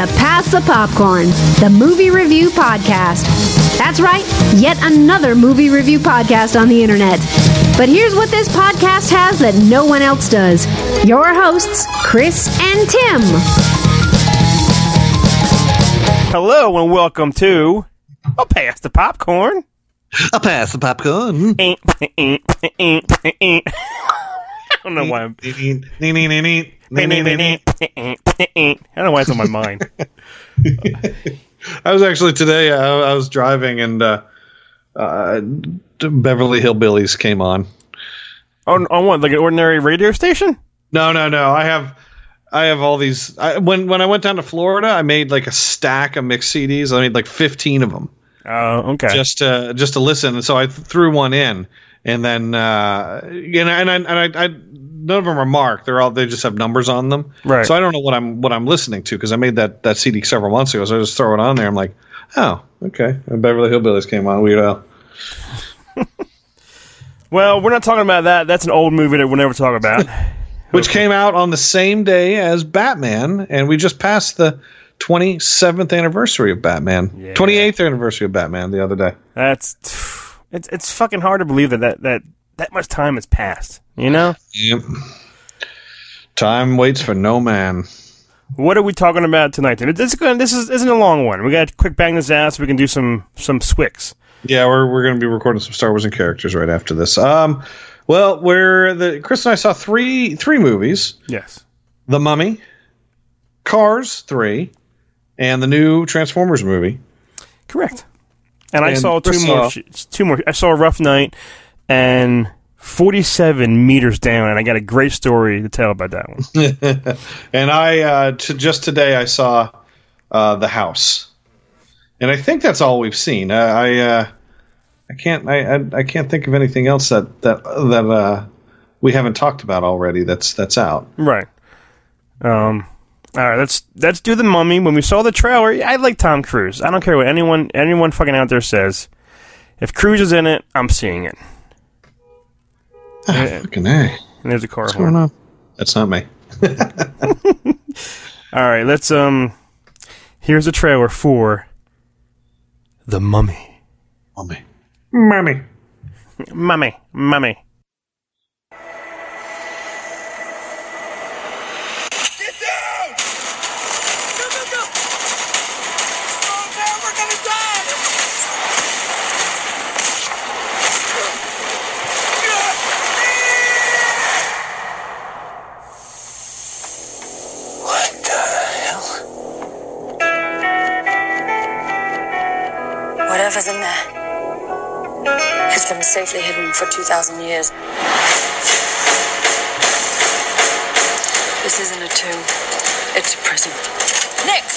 to Pass the Popcorn, the movie review podcast. That's right, yet another movie review podcast on the internet. But here's what this podcast has that no one else does your hosts, Chris and Tim. Hello and welcome to a Pass the Popcorn. I'll pass the popcorn. Eh, eh, eh, I don't know why I'm. I don't know why it's on my mind. I was actually today. I, I was driving and uh, uh, Beverly Hillbillies came on. On, on what, like an ordinary radio station? No, no, no. I have, I have all these. I, when when I went down to Florida, I made like a stack of mix CDs. I made like fifteen of them Oh, okay. just to just to listen. And so I threw one in, and then uh, you know, and I, and I, I none of them are marked. They're all they just have numbers on them. Right. So I don't know what I'm what I'm listening to because I made that that CD several months ago. So I just throw it on there. I'm like, oh, okay. And Beverly Hillbillies came on. Weird Al. well, we're not talking about that. That's an old movie that we'll never talk about. which came out on the same day as Batman, and we just passed the 27th anniversary of Batman, Yeah. 28th anniversary of Batman the other day. That's it's it's fucking hard to believe that that that, that much time has passed. You know. Yep. Time waits for no man. What are we talking about tonight? This is this is isn't a long one. We got to quick bang this ass. so we can do some some swicks. Yeah, we're we're going to be recording some Star Wars and characters right after this. Um, well, we're the Chris and I saw three three movies: Yes. The Mummy, Cars three, and the new Transformers movie. Correct. And, I saw two Chris more. saw- Two more. I saw a rough night and forty-seven meters down, and I got a great story to tell about that one. and I uh, to, just today I saw uh, the house, and I think that's all we've seen. Uh, I uh, I can't I, I I can't think of anything else that that that uh, we haven't talked about already. That's that's out. right. Um. All right. Let's let's do the mummy. When we saw the trailer, I like Tom Cruise. I don't care what anyone anyone fucking out there says. If Cruise is in it, I'm seeing it. Ah, fucking hey, And there's a car what's horn. going on? That's not me. All right, let's um. Here's a trailer for the Mummy. Mummy. Mummy. Mummy, Mummy. Safely hidden for 2,000 years. This isn't a tomb, it's a prison. Next!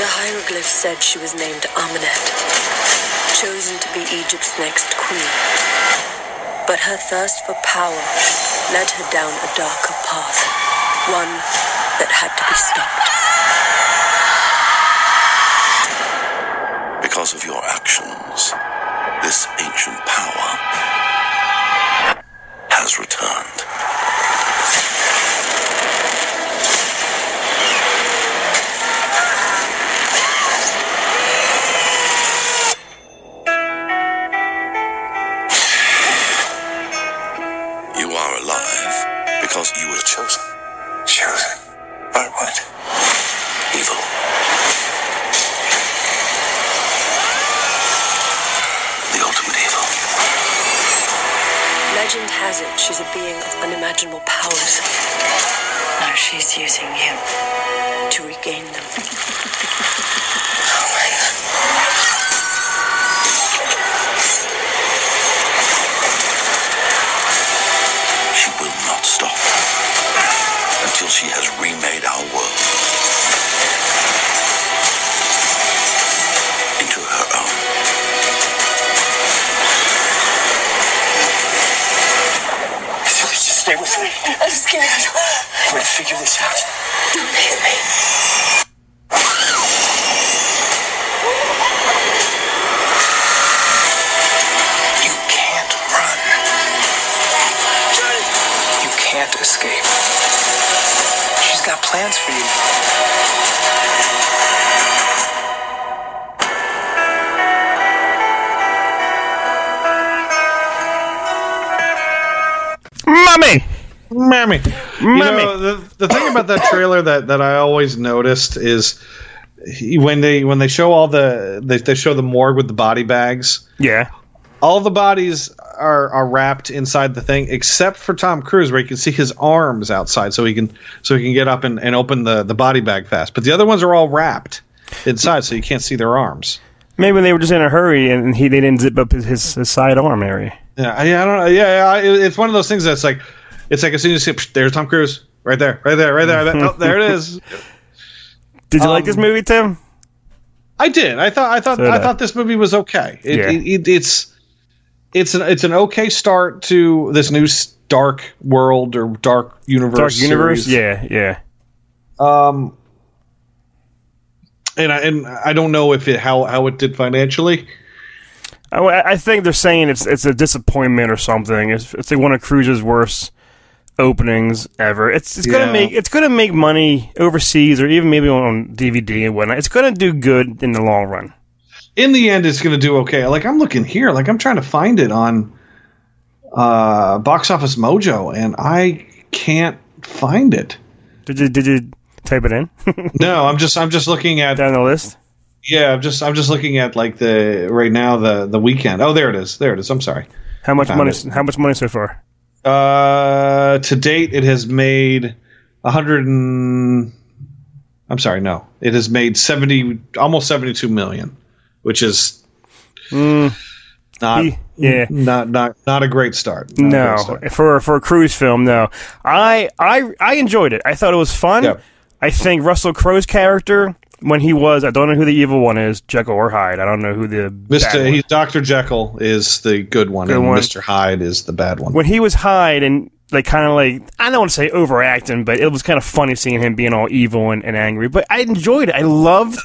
The hieroglyph said she was named Ahmanet, chosen to be Egypt's next queen. But her thirst for power led her down a darker path, one that had to be stopped. Legend has it she's a being of unimaginable powers. Now she's using you to regain them. Oh. She will not stop until she has remade our world stay with me. I'm scared. I'm gonna figure this out. Don't leave me. You can't run. You can't escape. She's got plans for you. The, thing about that trailer that, that I always noticed is when they when they show all the they, they show the morgue with the body bags, Yeah. all the bodies are, are wrapped inside the thing except for Tom Cruise where you can see his arms outside so he can so he can get up and, and open the, the body bag fast. But the other ones are all wrapped inside so you can't see their arms. Maybe they were just in a hurry and he they didn't zip up his, his, side arm area. Yeah, I, I don't know. Yeah, yeah, I- it's one of those things that's like it's like as soon as you see psh, there's Tom Cruise right there, right there, right there. oh, there it is. Did you like Um, this movie, Tim? I did. I thought. I thought. So I thought this movie was okay. It, Yeah. it, it, it's it's an it's an okay start to this new dark world or dark universe. Dark Universe? series. Yeah, yeah. Um, and I and I don't know if it how how it did financially. I, I think they're saying it's it's a disappointment or something. It's, it's like one of Cruise's worst openings ever. It's it's gonna Yeah. make it's gonna make money overseas or even maybe on DVD and whatnot. It's gonna do good in the long run. In the end, it's going to do okay. Like I'm looking here, like I'm trying to find it on uh, Box Office Mojo, and I can't find it. Did you did you type it in No, I'm just I'm just looking at down the list? yeah, I'm just I'm just looking at like the right now the the weekend. Oh, there it is. There it is. I'm sorry. How much money? it. How much money so far? Uh, to date, it has made a hundred and. I'm sorry, no, it has made seventy, almost seventy-two million, which is not, He- yeah. not, not, not a great start. Not No, great start. for for a Cruise film, no. I I I enjoyed it. I thought it was fun. Yeah. I think Russell Crowe's character when he was I don't know who the evil one is, Jekyll or Hyde. I don't know who the Mr. He's Doctor Jekyll is the good one, Good and. Mr. Hyde is the bad one. when he was Hyde and like kind of like I don't want to say overacting, but it was kind of funny seeing him being all evil and, and angry. But I enjoyed it. I loved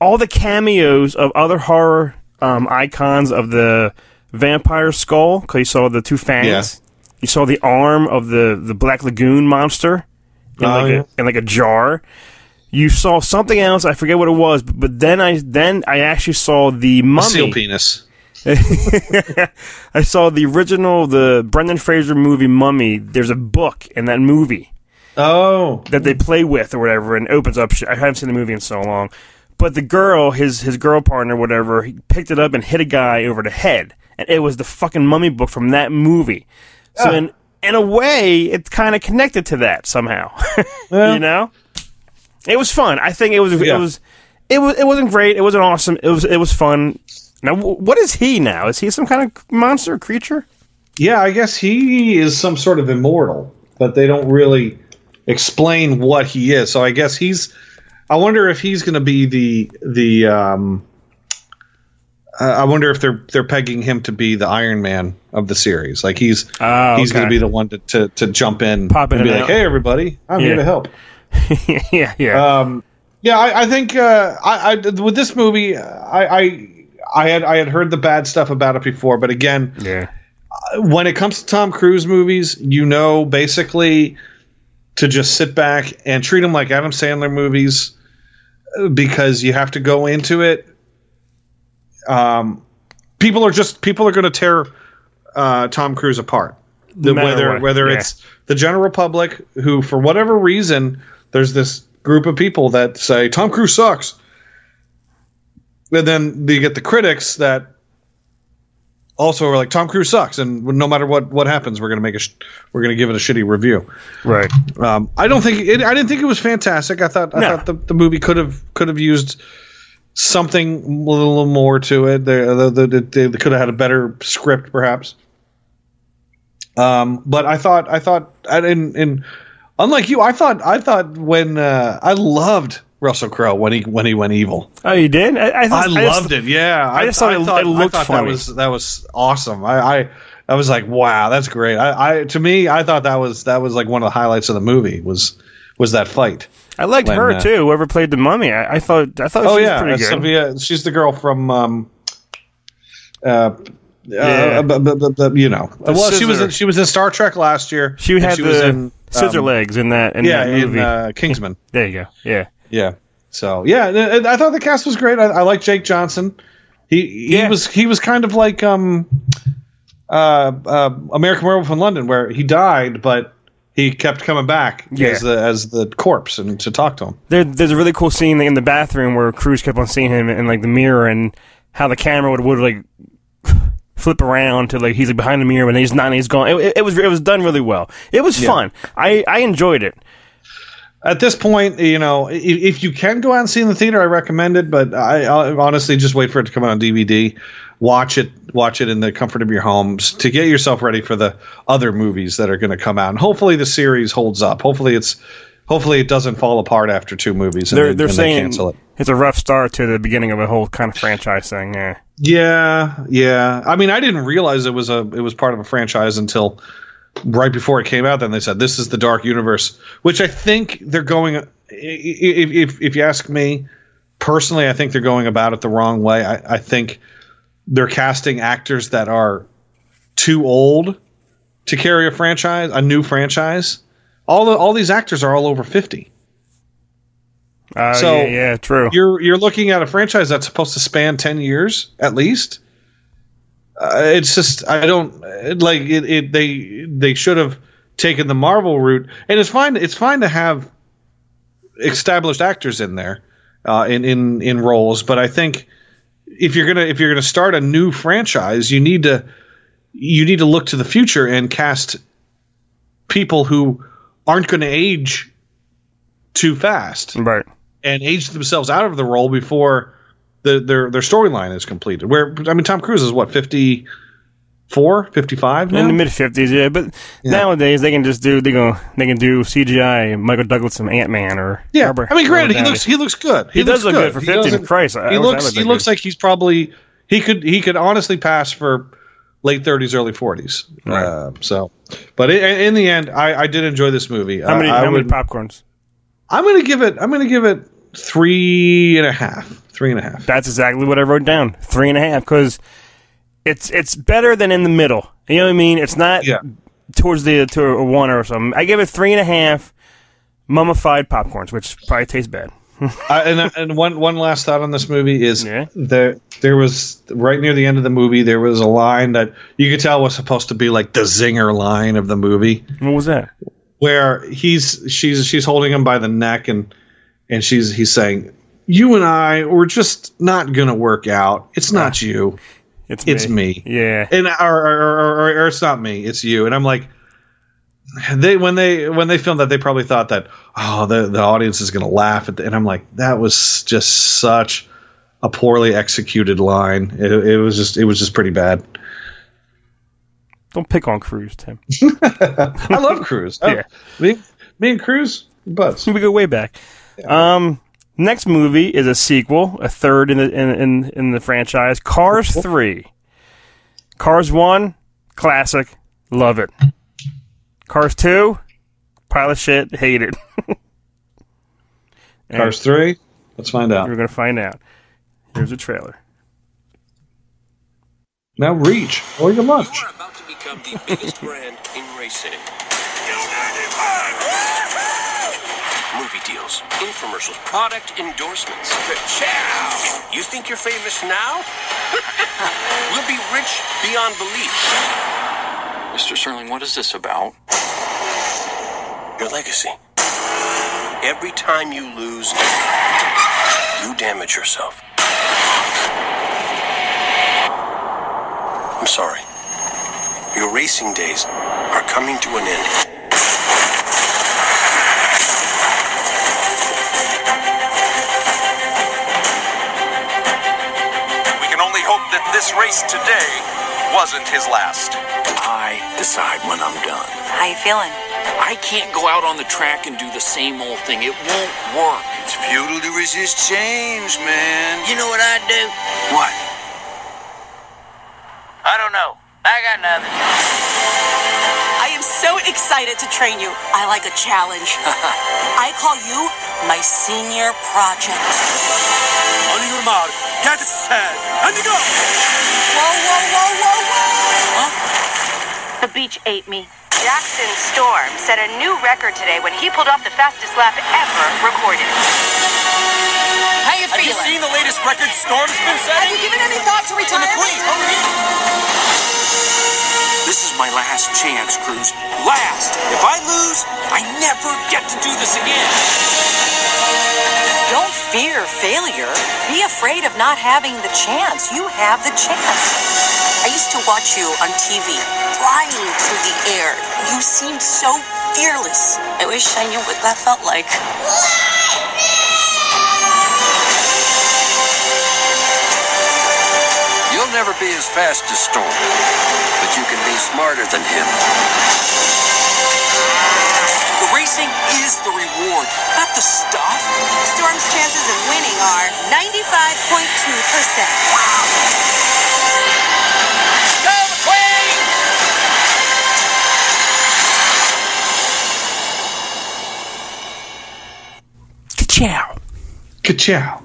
all the cameos of other horror um, icons of the vampire skull because you saw the two fangs. Yeah. You saw the arm of the the Black Lagoon monster in, Oh, like, yeah. a, in like a jar. You saw something else. I forget what it was, but, but then I then I actually saw the mummy. Seal penis. I saw the original, the Brendan Fraser movie Mummy. There's a book in that movie Oh, that they play with or whatever, and opens up. I haven't seen the movie in so long, but the girl, his his girl partner, whatever, he picked it up and hit a guy over the head, and it was the fucking Mummy book from that movie. So ah. in in a way, it's kind of connected to that somehow. you know, it was fun. I think it was Yeah. it was it was it wasn't great. It wasn't awesome. It was it was fun. Now, what is he now? Is he some kind of monster creature? Yeah, I guess he is some sort of immortal, but they don't really explain what he is. So I guess he's. I wonder if he's going to be the the. Um, uh, I wonder if they're they're pegging him to be the Iron Man of the series. Like he's Oh, he's going to be the one to, to, to jump in Pop and be like, out. "Hey, everybody, I'm Yeah. here to help." yeah, yeah. Um, yeah, I, I think uh, I, I with this movie, I, I I had I had heard the bad stuff about it before, but again, yeah. when it comes to Tom Cruise movies, you know basically to just sit back and treat them like Adam Sandler movies uh, because you have to go into it. Um, people are just people are going to tear uh, Tom Cruise apart. The, matter whether what, whether yeah. it's the general public who, for whatever reason, there's this group of people that say Tom Cruise sucks, and then you get the critics that also are like Tom Cruise sucks, and no matter what what happens, we're gonna make a sh- we're gonna give it a shitty review. Right. Um, I don't think it, I didn't think it was fantastic. I thought I No. thought the, the movie could have could have used something a little more to it. They, they, they, they could have had a better script, perhaps. Um, but I thought I thought I didn't. In, unlike you, I thought I thought when uh, I loved Russell Crowe when he when he went evil. Oh, you did? I, I, I thought- loved just- it. Yeah, I just thought it- it looked I thought funny. that was that was awesome. I, I I was like, wow, that's great. I, I to me, I thought that was that was like one of the highlights of the movie was was that fight. I liked when, her uh, too. Whoever played the mummy, I, I thought. I thought Oh she was yeah, pretty uh, good. Sylvia. She's the girl from. Um, uh, Yeah. uh, bu- bu- bu- bu- you know, well, she was in, she was in Star Trek last year. She had she was the- in Scissor Legs in that in yeah, that in movie. uh, Kingsman. there you go. Yeah. Yeah. So yeah, I thought the cast was great. I, I like Jake Johnson. He he Yeah. was he was kind of like um uh, uh American Werewolf in London, where he died, but he kept coming back Yeah. as the as the corpse and to talk to him. There, there's a really cool scene in the bathroom where Cruise kept on seeing him in like the mirror and how the camera would, would like flip around to like he's like behind the mirror and he's not and he's gone. It, it, was it was done really well. It was fun. I I enjoyed it. At this point, you know, if, if you can go out and see in the theater, I recommend it. But I, I honestly just wait for it to come out on DVD. Watch it, watch it in the comfort of your homes to get yourself ready for the other movies that are going to come out. And hopefully, the series holds up. Hopefully, it's hopefully it doesn't fall apart after two movies. And They're they, they're they saying cancel it. it's a rough start to the beginning of a whole kind of franchise thing. Yeah. Yeah, yeah. I mean, I didn't realize it was a it was part of a franchise until right before it came out. Then they said this is the Dark Universe, which I think they're going. If if, if you ask me personally, I think they're going about it the wrong way. I, I think they're casting actors that are too old to carry a franchise, a new franchise. All the all these actors are all over fifty. Uh, So, yeah, yeah, true. you're you're looking at a franchise that's supposed to span 10 years at least uh, it's just i don't like it, it they they should have taken the marvel route and it's fine it's fine to have established actors in there uh, in in in roles but i think if you're gonna if you're gonna start a new franchise you need to you need to look to the future and cast people who aren't going to age too fast Right. and age themselves out of the role before the, their their storyline is completed. Where I mean, Tom Cruise is what 54, 55 now. In the mid fifties, yeah, but nowadays they can just do they go they can do CGI Michael Douglas and Ant Man or yeah, Robert- I mean, granted, he looks he looks good. He does looks look good for 50. Christ, he I looks he looks good. like he's probably he could he could honestly pass for late thirties, early forties. Right. Uh, so, but in, in the end, I, I did enjoy this movie. How many I, I how many popcorns? I'm gonna give it. I'm gonna give it three and a half. Three and a half. That's exactly what I wrote down. Three and a half because it's it's better than in the middle. You know what I mean? It's not Yeah. towards the to a one or something. I give it three and a half mummified popcorns, which probably tastes bad. I, and and one one last thought on this movie is Yeah. there there was right near the end of the movie there was a line that you could tell was supposed to be like the zinger line of the movie. What was that? where he's she's she's holding him by the neck and and she's he's saying you and I we're just not gonna work out. It's not ah. you. It's it's me. Yeah. and or or, or, or, or it's not me. It's you. And I'm like they when they when they filmed that they probably thought that oh the the audience is going to laugh at the, and I'm like that was just such a poorly executed line it, it was just it was just pretty bad Don't pick on Cruise, Tim. I love Cruise Oh, Yeah. me, me and Cruise butts we go way back. Um, next movie is a sequel, a third in the in in, in the franchise. Cars three. Cars one, classic, love it. Cars two, pile of shit, hate it. Cars three let's find out We're gonna find out. Here's a trailer. now reach or your lunch You are about to become the biggest brand in racing. Movie deals, infomercials, product endorsements. Ciao! You think you're famous now? we'll be rich beyond belief. Mr. Sterling, what is this about? Your legacy. Every time you lose, you damage yourself. I'm sorry. Your racing days are coming to an end. We can only hope that this race today wasn't his last. I decide when I'm done. How you feeling? I can't go out on the track and do the same old thing. It won't work. It's futile to resist change, man. You know what I'd do? What? I don't know. I got nothing. I am so excited to train you. I like a challenge. I call you my senior project. On your mark, get set, and go! Whoa, whoa, whoa, whoa, whoa! The beach ate me. Jackson Storm set a new record today when he pulled off the fastest lap ever recorded. How you feeling? Have you seen the latest record Storm's been setting? Have you given any thought to And the? Queen, hurry! This is my last chance, Cruz. Last. If I lose, I never get to do this again. Don't fear failure. Be afraid of not having the chance. You have the chance. I used to watch you on TV, flying through the air. You seemed so fearless. I wish I knew what that felt like. You'll never be as fast as Storm, but you can be smarter than him. The racing is the reward, not the stuff. Storm's chances of winning are 95.2%. Go, McQueen! Ciao. Ka-chow.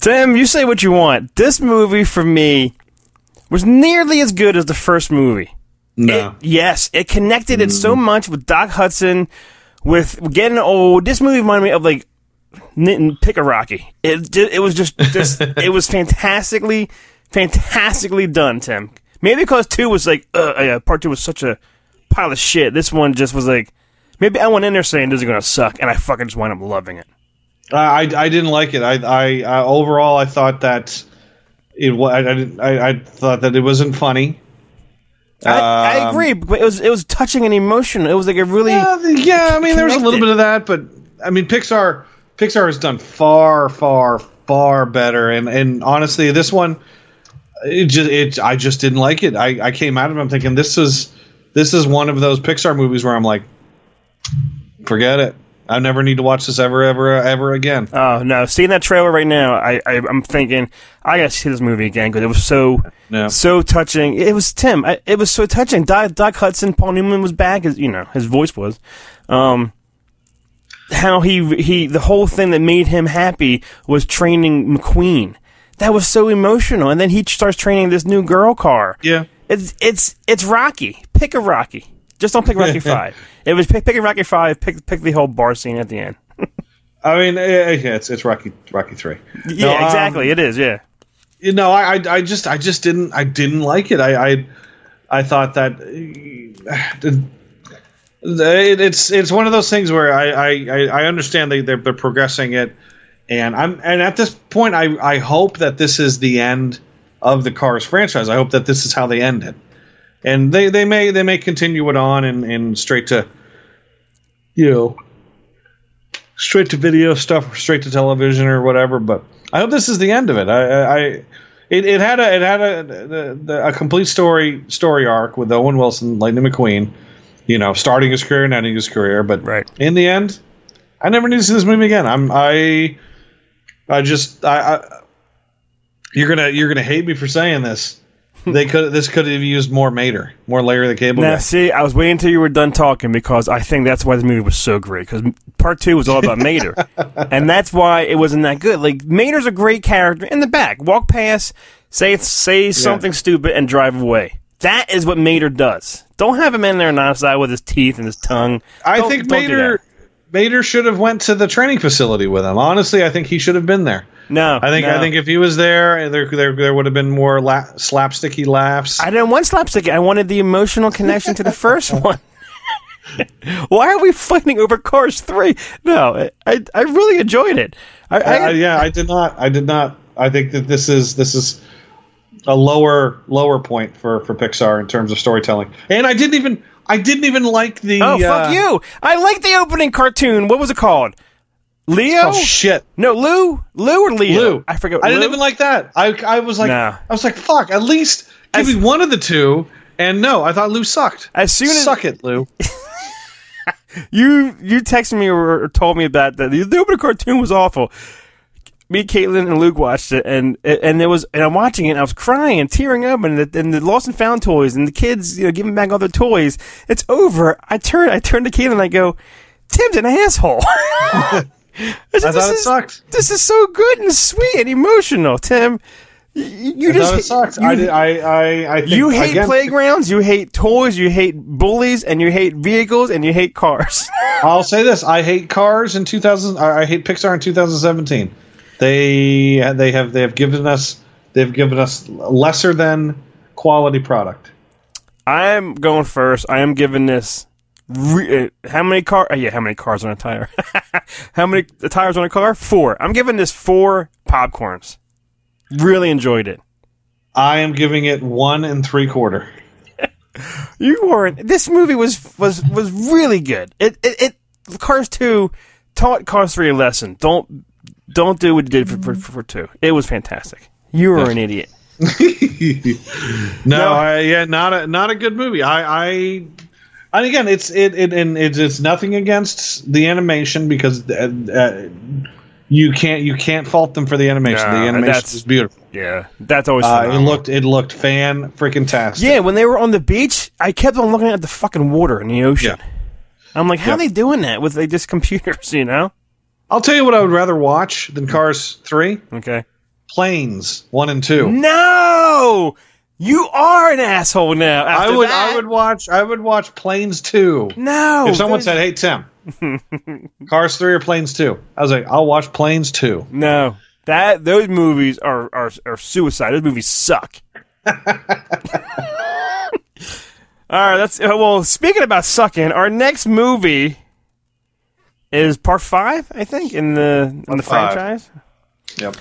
Tim, you say what you want. This movie for me was nearly as good as the first movie. No. It- yes, it connected it so much with Doc Hudson, with getting old. This movie reminded me of like pick a Rocky. It it was just just it was fantastically fantastically done, Tim. Maybe because two was like uh, yeah, part two was such a pile of shit. This one just was like maybe I went in there saying this is gonna suck, and I fucking just wound up loving it. I, I didn't like it. I, I, I overall I thought that it I, I, I thought that it wasn't funny. I, I Um, agree, but it was it was touching and emotional. It was like a really Yeah, yeah, I mean, there was a little bit of that, but I mean, Pixar Pixar has done far, far, far better. And and honestly, this one, it just it I just didn't like it. I, I came out of it. I'm thinking this is this is one of those Pixar movies where I'm like, forget it. I never need to watch this ever, ever, ever again. Oh no! Seeing that trailer right now, I, I I'm thinking I gotta see this movie again because it was so so touching. It was Tim. I, it was so touching. Doc, Doc Hudson, Paul Newman was back. As you know, his voice was. Um, how he he the whole thing that made him happy was training McQueen. That was so emotional, and then he starts training this new girl car. Yeah. It's it's it's Rocky. Pick a Rocky. Just don't pick Rocky Five. It was pick, pick a Rocky Five. Pick pick the whole bar scene at the end. I mean, yeah, it's it's Rocky Rocky three. Yeah, No, um, exactly. it is. Yeah. you know, I, I, I just, I just didn't, I didn't like it. I, I, I thought that uh, it, it's, it's one of those things where I, I, I I understand they, they're, they're progressing it, and I'm, and at this point, I, I hope that this is the end of the Cars franchise. I hope that this is how they end it, and they, they may, they may continue it on and, and straight to, you know, straight to video stuff, or straight to television or whatever. But I hope this is the end of it. I, I, it, it had a it had a the, the, a complete story story arc with Owen Wilson, Lightning McQueen, you know, starting his career and ending his career. But Right. in the end, I never need to see this movie again. I'm I, I just I, I you're gonna you're gonna hate me for saying this. They could this could have used more Mater, more Larry the Cable Now, Guy. see, I was waiting until you were done talking because I think that's why the movie was so great. Because part two was all about Mater, and that's why it wasn't that good. Like Mater's a great character in the back, walk past, say say something stupid, and drive away. That is what Mater does. Don't have him in there nonstop with his teeth and his tongue. I Don't- think don't do Mater Mater should have went to the training facility with him. Honestly, I think he should have been there. No, I think no. I think if he was there, there there, there would have been more la- slapsticky laughs. I didn't want slapstick. I wanted the emotional connection to the first one. Why are we fighting over Cars Three? No, I I really enjoyed it. I, I, I, I, yeah, I did not. I did not. I think that this is this is a lower lower point for for Pixar in terms of storytelling. And I didn't even I didn't even like the. oh uh, fuck you! I like the opening cartoon. What was it called? Leo? Oh shit. no, Lou, Lou or Leo? Lou. I forget. I didn't even like that. I I was like No. I was like fuck. At least give As- me one of the two. And no, I thought Lou sucked. As soon as- suck it, Lou. You you texted me or, or told me about that. The, the opening cartoon was awful. Me, Caitlin, and Luke watched it, and and it was, and I'm watching it, and I was crying and tearing up, and the, and the lost and found toys, and the kids, you know, giving back all their toys. It's over. I turn, I turn to Caitlin, and I go, "Tim's an asshole." I, said, I thought it is, sucked. This is so good and sweet and emotional, Tim. You just it sucks. you- I, did- I, I, I think, you hate again, playgrounds, you hate toys, you hate bullies, and you hate vehicles, and you hate cars. I'll say this: I hate Cars in 2000. I I hate Pixar in 2017. They they have they have given us they've given us lesser than quality product. I'm going first. I am giving this. Re- uh, how many car? Uh, yeah, how many cars on a tire? how many tires on a car? Four. I'm giving this four popcorns. Really enjoyed it. I am giving it one and three quarter. You weren't. This movie was was was really good. It it, it Cars two taught Cars three a lesson. Don't don't do what you did for for, for two. It was fantastic. You were an idiot. No, I, yeah, not a not a good movie. I, I and again, it's it, it and it's, it's nothing against the animation because uh, uh, you can't you can't fault them for the animation. Nah, the animation that's- is beautiful. Yeah, that's always. Uh, it looked it looked fan freaking tastic. Yeah, when they were on the beach, I kept on looking at the fucking water in the ocean. I'm like, how Yeah. are they doing that with like just computers? You know? I'll tell you what I would rather watch than Cars three. Okay. Planes one and two. No, you are an asshole now. I would that. I would watch I would watch Planes two. No, if someone said, "Hey Tim, Cars three or Planes 2? I was like, "I'll watch Planes 2. No, that those movies are are, are suicide. Those movies suck. All right, that's well. Speaking about sucking, our next movie is part five, I think, in the in the five. franchise. Yep.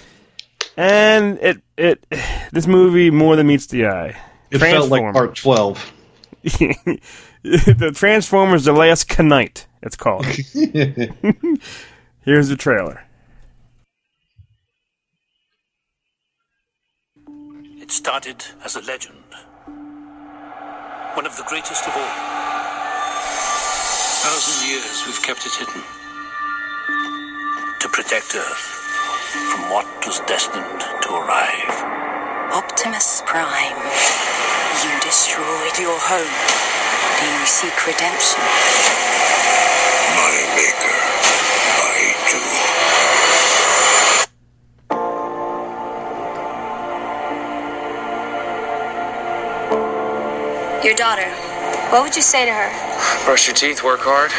And it it this movie more than meets the eye. It felt like part twelve. the Transformers: The Last Knight. It's called. Here's the trailer. It started as a legend. One of the greatest of all. Thousand years we've kept it hidden. To protect Earth from what was destined to arrive. Optimus Prime, you destroyed your home. Do you seek redemption? My maker, I do. Your daughter. What would you say to her? Brush your teeth, work hard.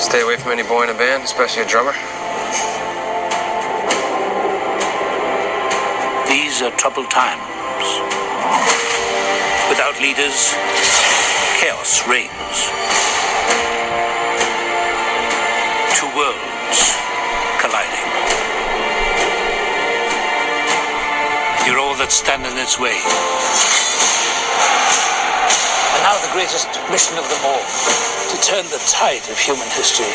Stay away from any boy in a band, especially a drummer. These are troubled times. Without leaders, chaos reigns. Two worlds colliding. You're all that stand in its way. And now the greatest mission of them all to turn the tide of human history.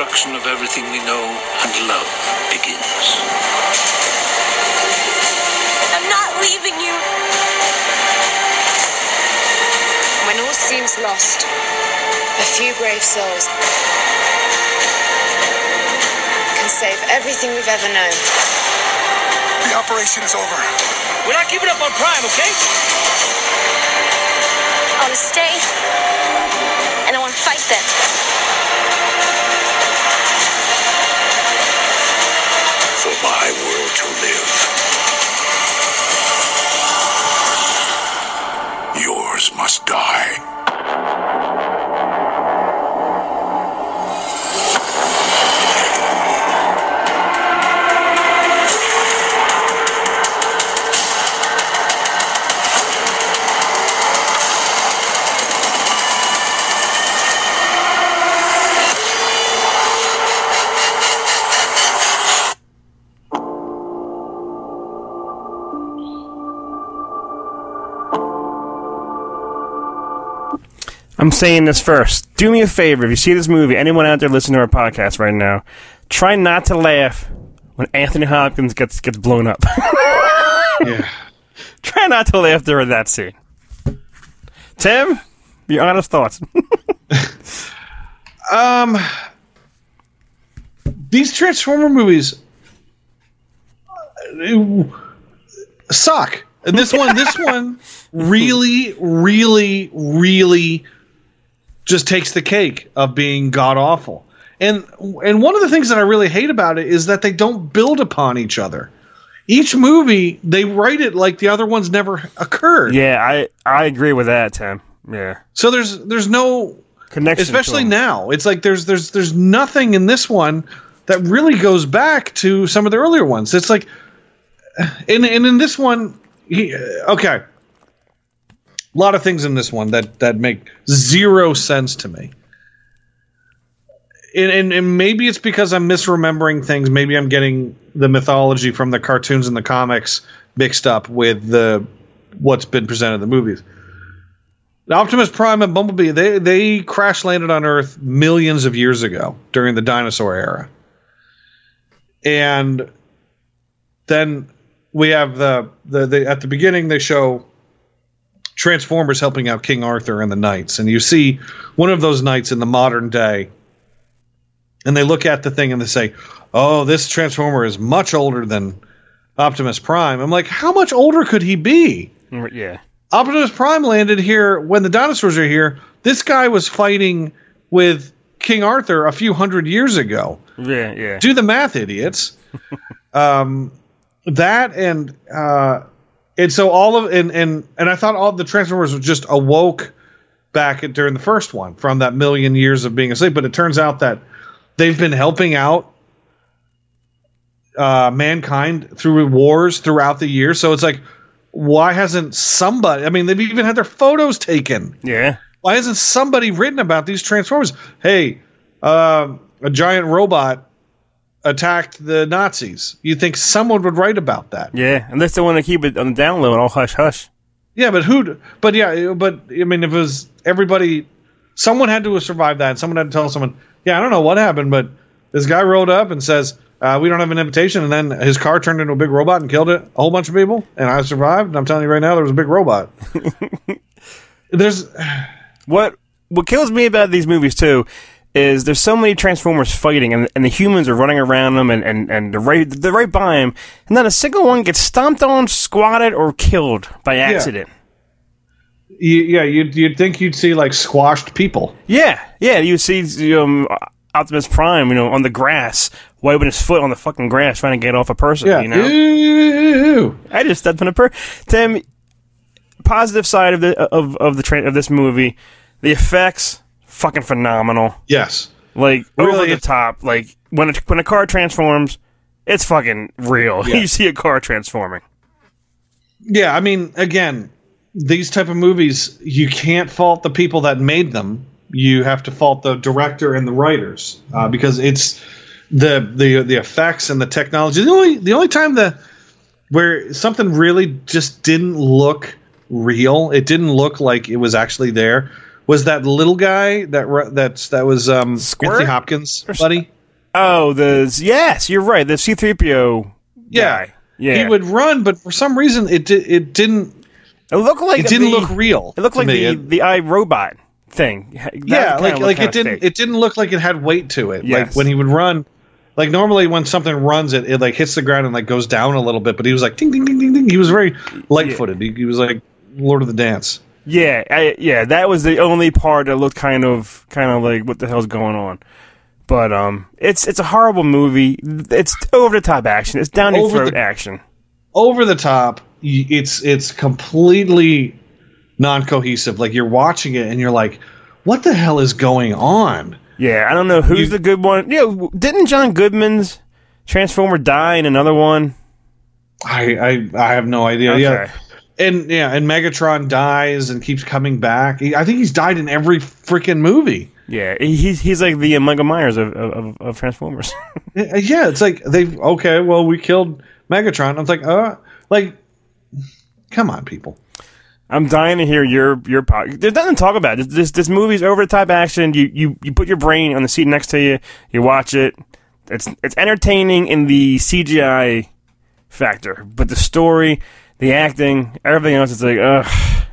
Destruction of everything we know and love begins. I'm not leaving you. When all seems lost, a few brave souls can save everything we've ever known. The operation is over. We're not giving up on Prime, okay? I want to stay, and I want to fight them. My world to live. I'm saying this first. Do me a favor. If you see this movie, anyone out there listening to our podcast right now, try not to laugh when Anthony Hopkins gets gets blown up. yeah. Try not to laugh during that scene. Tim, your honest thoughts. Um, these Transformer movies suck. And this one, this one really, really, really just takes the cake of being god awful. And and one of the things that I really hate about it is that they don't build upon each other. Each movie they write it like the other ones never occurred. Yeah, I I agree with that, Tim. Yeah. So there's there's no connection, especially now. It's like there's there's there's nothing in this one that really goes back to some of the earlier ones. It's like, and and in this one, he, okay, a lot of things in this one that that make zero sense to me. And, and, and maybe it's because I'm misremembering things. Maybe I'm getting the mythology from the cartoons and the comics mixed up with the what's been presented in the movies. Optimus Prime and Bumblebee, they they crash landed on Earth millions of years ago during the dinosaur era. And then we have the, the, the at the beginning they show Transformers helping out King Arthur and the knights, and you see one of those knights in the modern day, and they look at the thing and they say, "Oh, this Transformer is much older than Optimus Prime." I'm like, how much older could he be? Yeah. Optimus Prime landed here when the dinosaurs are here. This guy was fighting with King Arthur a few hundred years ago. Yeah, yeah. Do the math, idiots. um, that and uh, and so all of and and and I thought all the Transformers were just awoke back at, during the first one from that million years of being asleep, but it turns out that they've been helping out uh, mankind through wars throughout the years. So it's like, why hasn't somebody? I mean, they've even had their photos taken. Yeah. Why hasn't somebody written about these Transformers? Hey, uh, a giant robot attacked the Nazis. You think someone would write about that? Yeah, unless they want to keep it on the down low and all hush hush. Yeah, but who? But yeah, but I mean, if it was everybody, someone had to have survived that. Someone had to tell someone. Yeah, I don't know what happened, but this guy rolled up and says, uh, "We don't have an invitation," and then his car turned into a big robot and killed it, a whole bunch of people, and I survived. And I'm telling you right now, there was a big robot. There's what what kills me about these movies too is there's so many Transformers fighting, and, and the humans are running around them, and, and, and they're, right, they're right by him, and not a single one gets stomped on, squatted, or killed by accident. You, yeah, you'd, you'd think you'd see like squashed people. Yeah, yeah, you see um, Optimus Prime, you know, on the grass, wiping his foot on the fucking grass, trying to get off a person. Yeah. you know. Ew. I just stepped on a person. Tim, positive side of the of of the tra- of this movie, the effects fucking phenomenal. Yes, like Really, over the top. Like when a, when a car transforms, it's fucking real. Yeah. you see a car transforming. Yeah, I mean, again, these type of movies, you can't fault the people that made them. You have to fault the director and the writers uh, because it's the the the effects and the technology. The only the only time the where something really just didn't look real, it didn't look like it was actually there, was that little guy that that's that was um, Anthony Hopkins, buddy. Oh, the yes, you're right. The C three PO Yeah. guy. Yeah, He would run, but for some reason it di- it didn't. It looked like it didn't the- look real. It looked like me. the the i robot thing. That yeah, like like it didn't fake. it didn't look like it had weight to it. Yes. Like when he would run, like normally when something runs, it it like hits the ground and like goes down a little bit. But he was like ding ding ding ding ding. He was very light footed. He, he was like Lord of the Dance. Yeah, I, yeah, that was the only part that looked kind of kind of like what the hell's going on. But um, it's it's a horrible movie. It's over the top action. It's down your Over throat the- action. Over the top. It's it's completely non cohesive. Like you're watching it and you're like, what the hell is going on? Yeah, I don't know who's the good one. Yeah, know, didn't John Goodman's Transformer die in another one? I I, I have no idea. Okay. Yeah. And yeah, and Megatron dies and keeps coming back. He- I think he's died in every freaking movie. Yeah, he's he's like the Michael Myers of of, of Transformers. Uh, Yeah, it's like they okay. Well, we killed Megatron. I was like, uh, like, come on, people. I'm dying to hear your your po- There's nothing to talk about. This this, this movie's over the top action. You, you you put your brain on the seat next to you. You watch it. It's it's entertaining in the CGI factor, but the story, the acting, everything else is like ugh,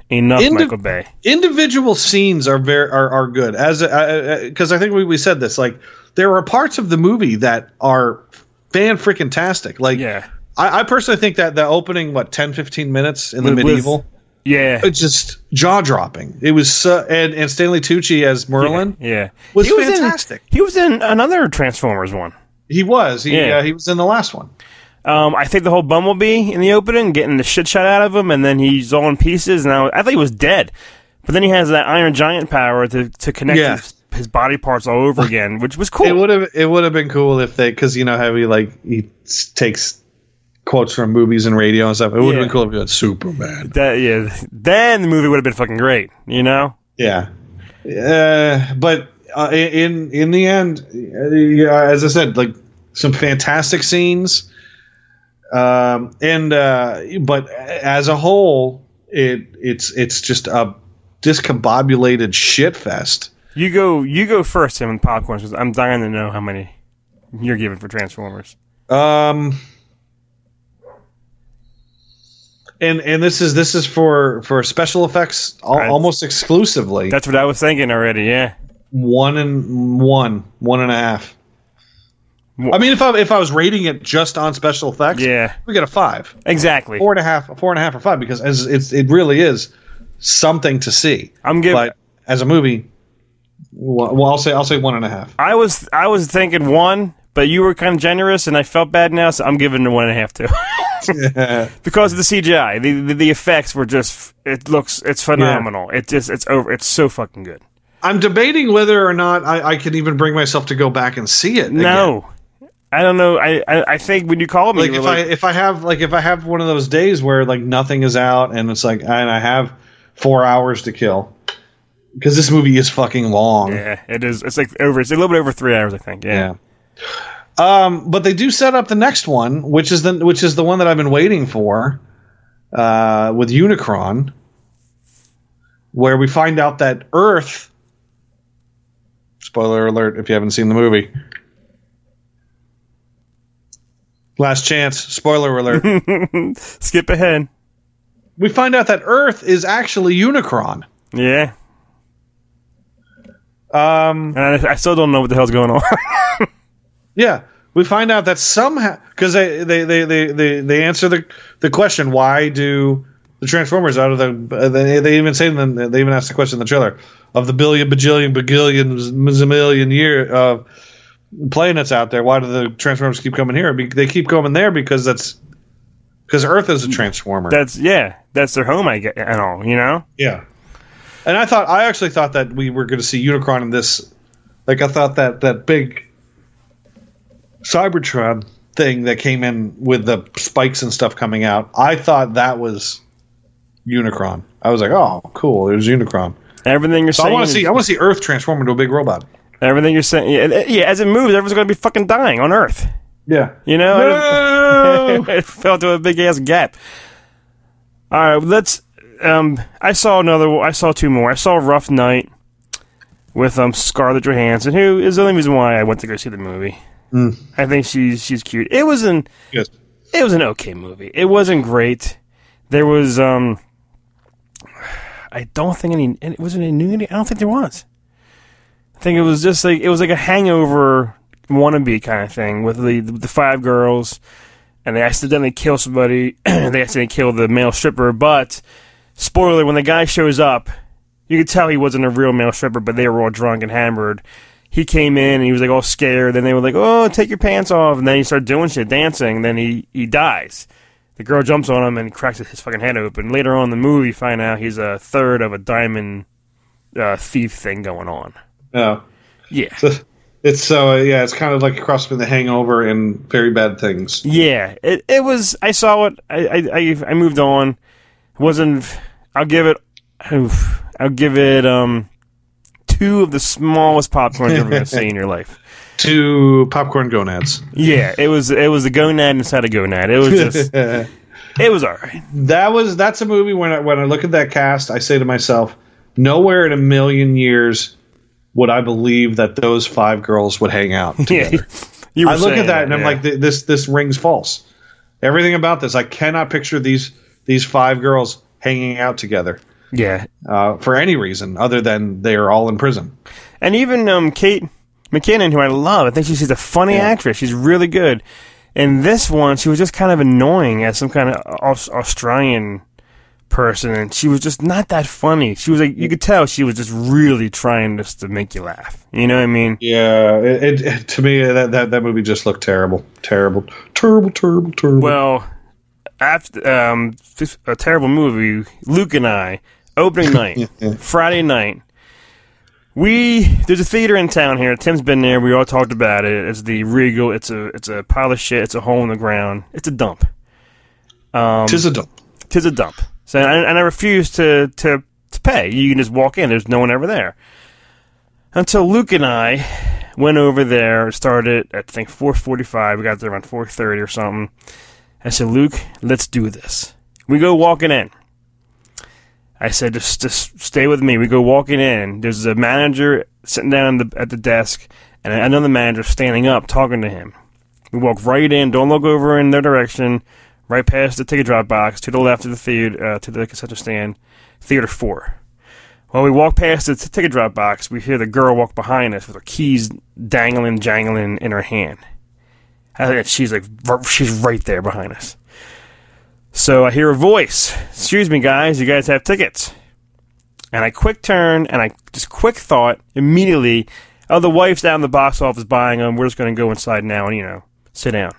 enough. Indi- Michael Bay. Individual scenes are very are, are good as uh, uh, uh, because I think we, we said this. Like there are parts of the movie that are fan freaking tastic. Like Yeah. I, I personally think that the opening, what 10, 15 minutes in the With- with- medieval, Yeah. it's just jaw dropping. It was so, and and Stanley Tucci as Merlin Yeah. was He was in- fantastic. he was in another Transformers one. he was. He Yeah. uh, he was in the last one. Um, I think the whole Bumblebee in the opening, getting the shit shot out of him, and then he's all in pieces. And I, I thought he was dead, but then he has that Iron Giant power to to connect Yeah. his, his body parts all over again, which was cool. It would have it would have been cool if they because you know how he like he takes quotes from movies and radio and stuff. It would have Yeah. been cool if he had Superman. that yeah, then the movie would have been fucking great. You know? Yeah, uh, but uh, in in the end, uh, yeah, as I said, like some fantastic scenes, um, and uh, but as a whole, it it's it's just a discombobulated shit fest. You go, you go first, Tim, with popcorn, because I'm dying to know how many you're giving for Transformers. Um, and and this is this is for for special effects al- Right. almost exclusively. That's what I was thinking already. Yeah. one and one, one and a half. I mean, if I if I was rating it just on special effects, Yeah. we get a five, Exactly. four and a half, four and a half or five because as it's it really is something to see. I'm giving. But as a movie, well, I'll say I'll say one and a half. I was I was thinking one, but you were kind of generous, and I felt bad now, so I'm giving it one and a half too. because of the CGI, the, the the effects were just it looks it's phenomenal. It just it's over. It's so fucking good. I'm debating whether or not I, I can even bring myself to go back and see it. again. I don't know. I, I I think when you call me, like if were I if I have like if I have one of those days where like nothing is out and it's like and I have four hours to kill because this movie is fucking long. yeah, it is. It's like over. It's a little bit over three hours, I think. Yeah. Um, but they do set up the next one, which is the which is the one that I've been waiting for, uh, with Unicron, where we find out that Earth. Spoiler alert! If you haven't seen the movie. Last chance. Spoiler alert. Skip ahead. we find out that Earth is actually Unicron. Yeah. Um, and I, I still don't know what the hell's going on. Yeah, we find out that somehow because they, they they, they they they answer the the question why do the Transformers out of the they, they even say in the, they even ask the question in the trailer of the billion bajillion bagillion million year uh, planets out there why do the Transformers keep coming here? Be- They keep coming there because that's because Earth is a Transformer. That's yeah. That's their home. I get and all. You know. Yeah. And I thought I actually thought that we were going to see Unicron in this. Like I thought that that big Cybertron thing that came in with the spikes and stuff coming out. I thought that was Unicron. I was like, oh, cool. There's Unicron. Everything you're So I want to see. I want to see Earth transform into a big robot. Everything you're saying. Yeah, yeah. As it moves, everyone's going to be fucking dying on Earth. Yeah. You know. No! it fell to a big ass gap. All right, let's. Um, I saw another. I saw two more. I saw Rough Night with um Scarlett Johansson, who is the only reason why I went to go see the movie. Mm. I think she's she's cute. It was an Yes. it was an okay movie. It wasn't great. There was um I don't think any it wasn't any nudity. I don't think there was. I think it was just like it was like a hangover wannabe kind of thing with the the five girls and they accidentally kill somebody. they accidentally kill the male stripper, but spoiler when the guy shows up, you could tell he wasn't a real male stripper, but they were all drunk and hammered. He came in and he was like all scared. Then they were like, "Oh, take your pants off!" And then he started doing shit, dancing. Then he he dies. The girl jumps on him and cracks his fucking head open. Later on in the movie, you find out he's a third of a diamond uh, thief thing going on. Yeah. Yeah. So it's so uh, yeah. It's kind of like a cross between The Hangover and Very Bad Things. Yeah, it it was. I saw it. I I I, I moved on. wasn't. I'll give it. Oof, I'll give it um two of the smallest popcorn you're ever gonna see in your life. Two popcorn gonads. Yeah, it was. It was a gonad inside a gonad. It was just. it was alright. That was that's a movie when I when I look at that cast, I say to myself, nowhere in a million years would I believe that those five girls would hang out together. I look at that and I'm like, this this rings false. Everything about this, I cannot picture these these five girls hanging out together Yeah, uh, for any reason other than they are all in prison. and even um Kate McKinnon, who I love, I think she's, she's a funny actress. She's really good. In this one, she was just kind of annoying as some kind of Australian person, and she was just not that funny. She was like, you could tell she was just really trying just to make you laugh. You know what I mean? Yeah, it, it, to me that, that that movie just looked terrible, terrible, terrible, terrible, terrible. Well, after um, a terrible movie, Luke and I, opening night, Friday night. We there's a theater in town here. Tim's been there. We all talked about it. It's the Regal. It's a it's a pile of shit. It's a hole in the ground. It's a dump. Um, Tis a dump. Tis a dump. So and, and I refused to, to to pay. You can just walk in. There's no one ever there. Until Luke and I went over there. Started at I think 4:45. We got there around 4:30 or something. I said, Luke, let's do this. We go walking in. I said, just just stay with me. We go walking in. There's a manager sitting down the, at the desk, and another manager standing up talking to him. We walk right in. Don't look over in their direction. Right past the ticket drop box to the left of the theater, uh, to the concession stand, theater four. While we walk past the t- ticket drop box, we hear the girl walk behind us with her keys dangling, jangling in her hand. And she's like, she's right there behind us. So I hear a voice. Excuse me, guys. You guys have tickets. And I quick turn and I just quick thought immediately. Oh, the wife's down in the box office buying them. We're just going to go inside now and you know sit down.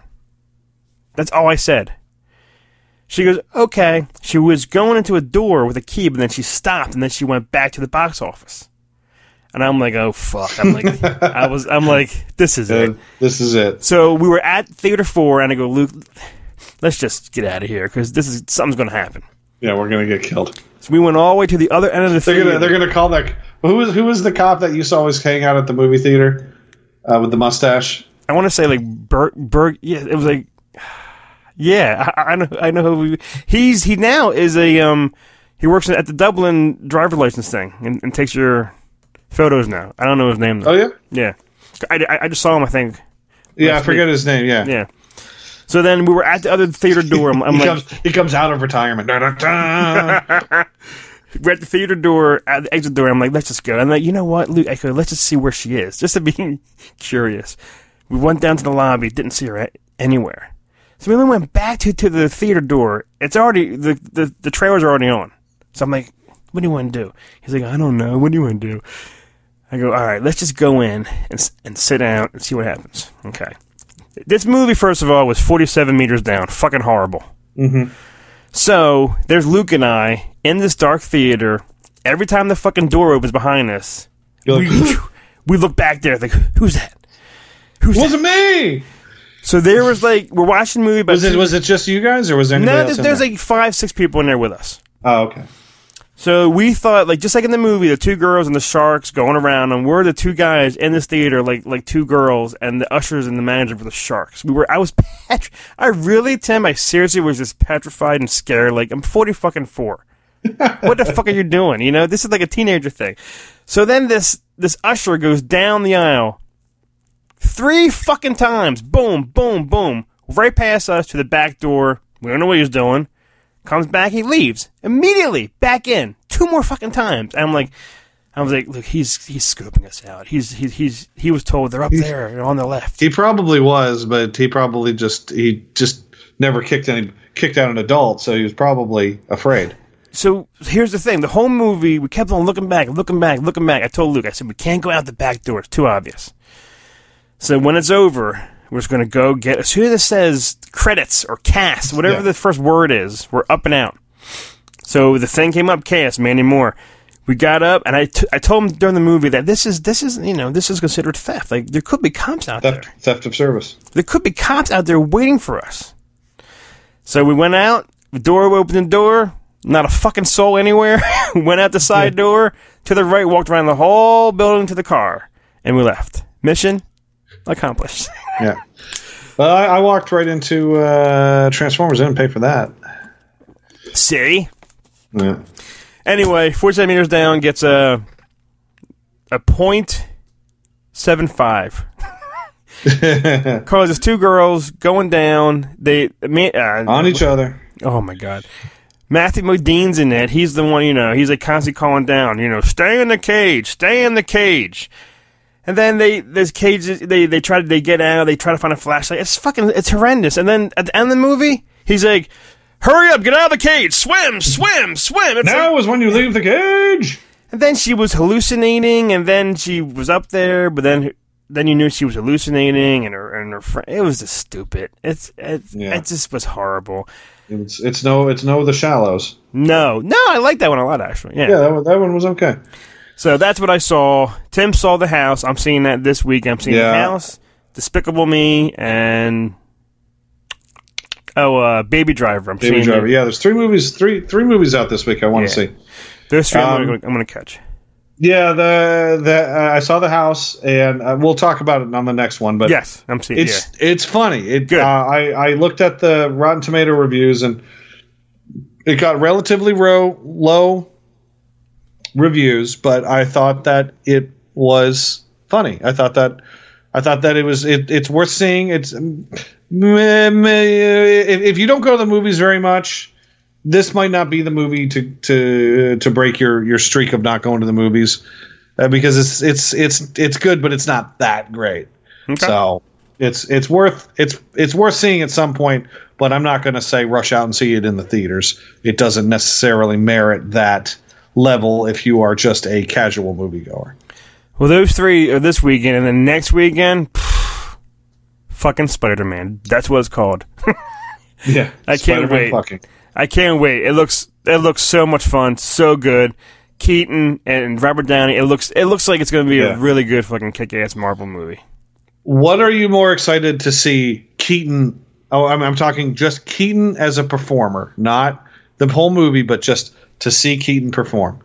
That's all I said. She goes, okay. She was going into a door with a key, but then she stopped and then she went back to the box office. And I'm like, oh fuck. I'm like, I was, I'm like, this is it. This is it. So we were at theater four, and I go, Luke, let's just get out of here because this is something's going to happen. Yeah, we're gonna get killed. So we went all the way to the other end of the They're theater. gonna they're gonna call that. Who was who was the cop that used to always hang out at the movie theater uh, with the mustache? I want to say like Berg. Berg yeah, it was like, yeah, I, I know. I know who we, he's. He now is a um. He works at the Dublin driver license thing and, and takes your photos now. I don't know his name though. Oh yeah, yeah. I, I, I just saw him. I think. Yeah, I forget week. his name. Yeah, Yeah. So then we were at the other theater door. I'm, I'm he like, comes he comes out of retirement. We're at the theater door, at the exit door. I'm like, let's just go. I'm like, you know what, Luke? I go, let's just see where she is, just to be curious. We went down to the lobby, didn't see her anywhere. So we went back to, to the theater door. It's already the, the the trailers are already on. So I'm like, what do you want to do? He's like, I don't know. What do you want to do? I go, all right, let's just go in and and sit down and see what happens. Okay. This movie, first of all, was 47 meters down. Fucking horrible. Mhm. So there's Luke and I in this dark theater. Every time the fucking door opens behind us, we, we look back there like, who's that? Who's it? Wasn't me. So there was like we're watching the movie. But Was it was it just you guys or was there anybody no? else There's, there's there? like five, six people in there with us. Oh, okay. So we thought, like, just like in the movie, the two girls and the sharks going around, and we're the two guys in this theater, like, like two girls, and the ushers and the manager for the sharks. We were, I was, petri- I really, Tim, I seriously was just petrified and scared. Like, I'm 40 fucking four. what the fuck are you doing? You know, this is like a teenager thing. So then this, this usher goes down the aisle three fucking times. Boom, boom, boom. Right past us to the back door. We don't know what he's doing. Comes back, he leaves immediately. Back in two more fucking times. And I'm like, I was like, look, he's he's scoping us out. He's he's he's he was told they're up there on the left. He probably was, but he probably just he just never kicked any kicked out an adult, so he was probably afraid. So here's the thing: the whole movie, we kept on looking back, looking back, looking back. I told Luke, I said, we can't go out the back door; it's too obvious. So when it's over, we're just going to go get. As soon as it says credits or cast, whatever Yeah. the first word is, we're up and out. So the thing came up, cast Mandy Moore. We got up, and I, t- I told him during the movie that this is this is you know this is considered theft. Like there could be cops out there. Theft of service. There could be cops out there waiting for us. So we went out. The door opened the door. Not a fucking soul anywhere. went out the side door to the right. Walked around the whole building to the car, and we left. Mission accomplished. Yeah. Well, I, I walked right into uh, Transformers. I didn't pay for that. See. Yeah. Anyway, 47 meters down gets a a point seven five. Carlos, there's two girls going down. They me- uh, On each other. Oh my god. Matthew Modine's in it. He's the one, you know, he's like constantly calling down, you know, stay in the cage, stay in the cage. And then they there's cages. They they try to they get out. They try to find a flashlight. It's fucking it's horrendous. And then at the end of the movie, he's like, "Hurry up, get out of the cage, swim, swim, swim." It's now like- is when you leave the cage. and then she was hallucinating, and then she was up there, but then then you knew she was hallucinating, and her and her friend. It was just stupid. It's it, Yeah. it just was horrible. It's it's no it's no the shallows. No, no, I like that one a lot actually. Yeah. Yeah, that one, that one was okay. So that's what I saw. Tim saw the house. I'm seeing that this week. I'm seeing Yeah. the house, Despicable Me, and oh, uh, Baby Driver. I'm Baby seeing Driver. it. Yeah, there's three movies three three movies out this week. I want to Yeah. see. Those three I'm Um, gonna- I'm going to catch. Yeah, the the uh, I saw the house, and uh, we'll talk about it on the next one. But Yes, I'm seeing. it's it's funny. It uh, I I looked at the Rotten Tomato reviews, and it got relatively low low reviews, but I thought that it was funny. I thought that I thought that it was it, it's worth seeing. It's if, you don't go to the movies very much, this might not be the movie to to to break your your streak of not going to the movies uh, because it's it's it's it's good, but it's not that great. So it's it's worth it's it's worth seeing at some point, but I'm not going to say rush out and see it in the theaters. It doesn't necessarily merit that level if you are just a casual moviegoer. Well, those three are this weekend, and then next weekend, pff, fucking Spider Man. That's what it's called. Yeah, I can't wait. fucking. I can't wait. It looks it looks so much fun, so good. Keaton and Robert Downey. It looks it looks like it's going to be Yeah. a really good fucking kick ass Marvel movie. What are you more excited to see Keaton? Oh, I'm, I'm talking just Keaton as a performer, not the whole movie, but just to see Keaton perform.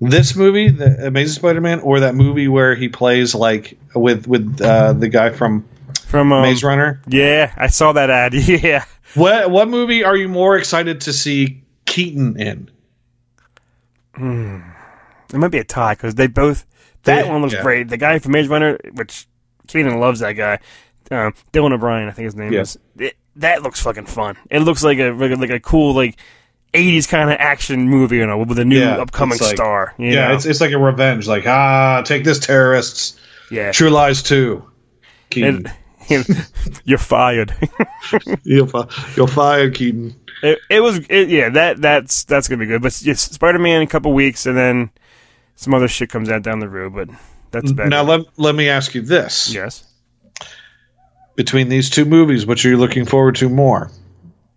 This movie, the Amazing Spider-Man, or that movie where he plays like with with uh, the guy from From um, Maze Runner. Yeah, I saw that ad. Yeah. What what movie are you more excited to see Keaton in? Hmm. It might be a tie because they both. That Yeah, one looks yeah. great. The guy from Maze Runner, which Keaton loves that guy. Um, Dylan O'Brien, I think his name Yeah. is. It, that looks fucking fun. It looks like a, like a cool like. 80s kind of action movie, you know, with a new Yeah, upcoming like- star. you yeah, know? it's it's like a revenge. Like ah, take this, terrorists. Yeah. True Lies two. Keaton, And- you're fired. you're, fi- you're fired, Keaton. It, it was it, yeah that that's that's gonna be good. But yes, Spider Man in a couple weeks, and then some other shit comes out down the road. But that's better. Now let let me ask you this: yes, between these two movies, which are you looking forward to more?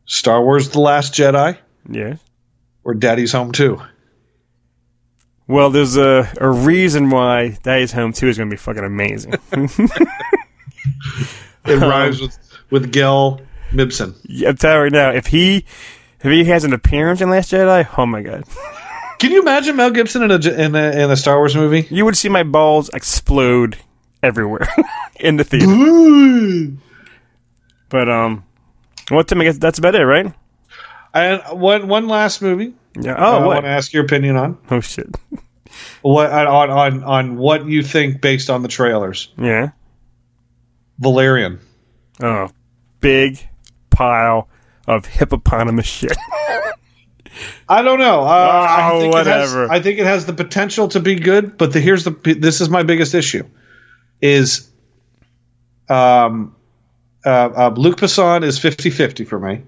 Star Wars: The Last Jedi yes. or Daddy's Home Two? Well, there's a a reason why Daddy's Home Two is gonna be fucking amazing. It Um, rhymes with with Gil Mibson. Yeah, I'm telling you right now, if he if he has an appearance in Last Jedi, oh my god, Can you imagine Mel Gibson in a in a, in a Star Wars movie? you would see my balls explode everywhere in the theater. But um, well, Tim, I guess that's about it, right? And one one last movie. Yeah. Oh, I want to ask your opinion on Oh shit. what on on on what you think based on the trailers. Yeah. Valerian. Oh, big pile of hippopotamus shit. I don't know. Uh, I Oh, think It has, whatever. I think it has the potential to be good, but the, here's the this is my biggest issue is um uh, uh Luc Besson is 50-50 for me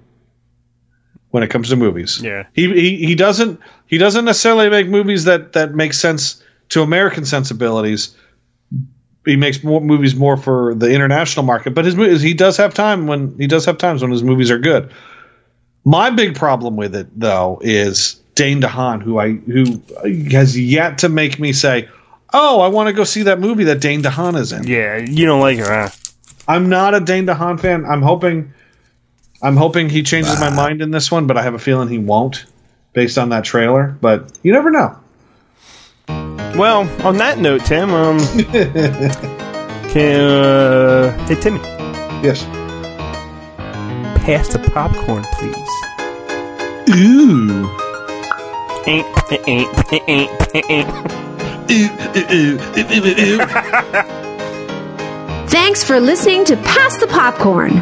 when it comes to movies. Yeah. He, he he doesn't he doesn't necessarily make movies that that make sense to American sensibilities. He makes more movies more for the international market, but his movies he does have time when he does have times when his movies are good. My big problem with it though is Dane DeHaan, who I who has yet to make me say, "Oh, I want to go see that movie that Dane DeHaan is in." yeah, you don't like her, huh? I'm not a Dane DeHaan fan. I'm hoping, I'm hoping he changes my mind in this one, but I have a feeling he won't, based on that trailer. But you never know. Well, on that note, Tim, um, can uh, hey Timmy, Yes. pass the popcorn, please. Ooh. Thanks for listening to Pass the Popcorn.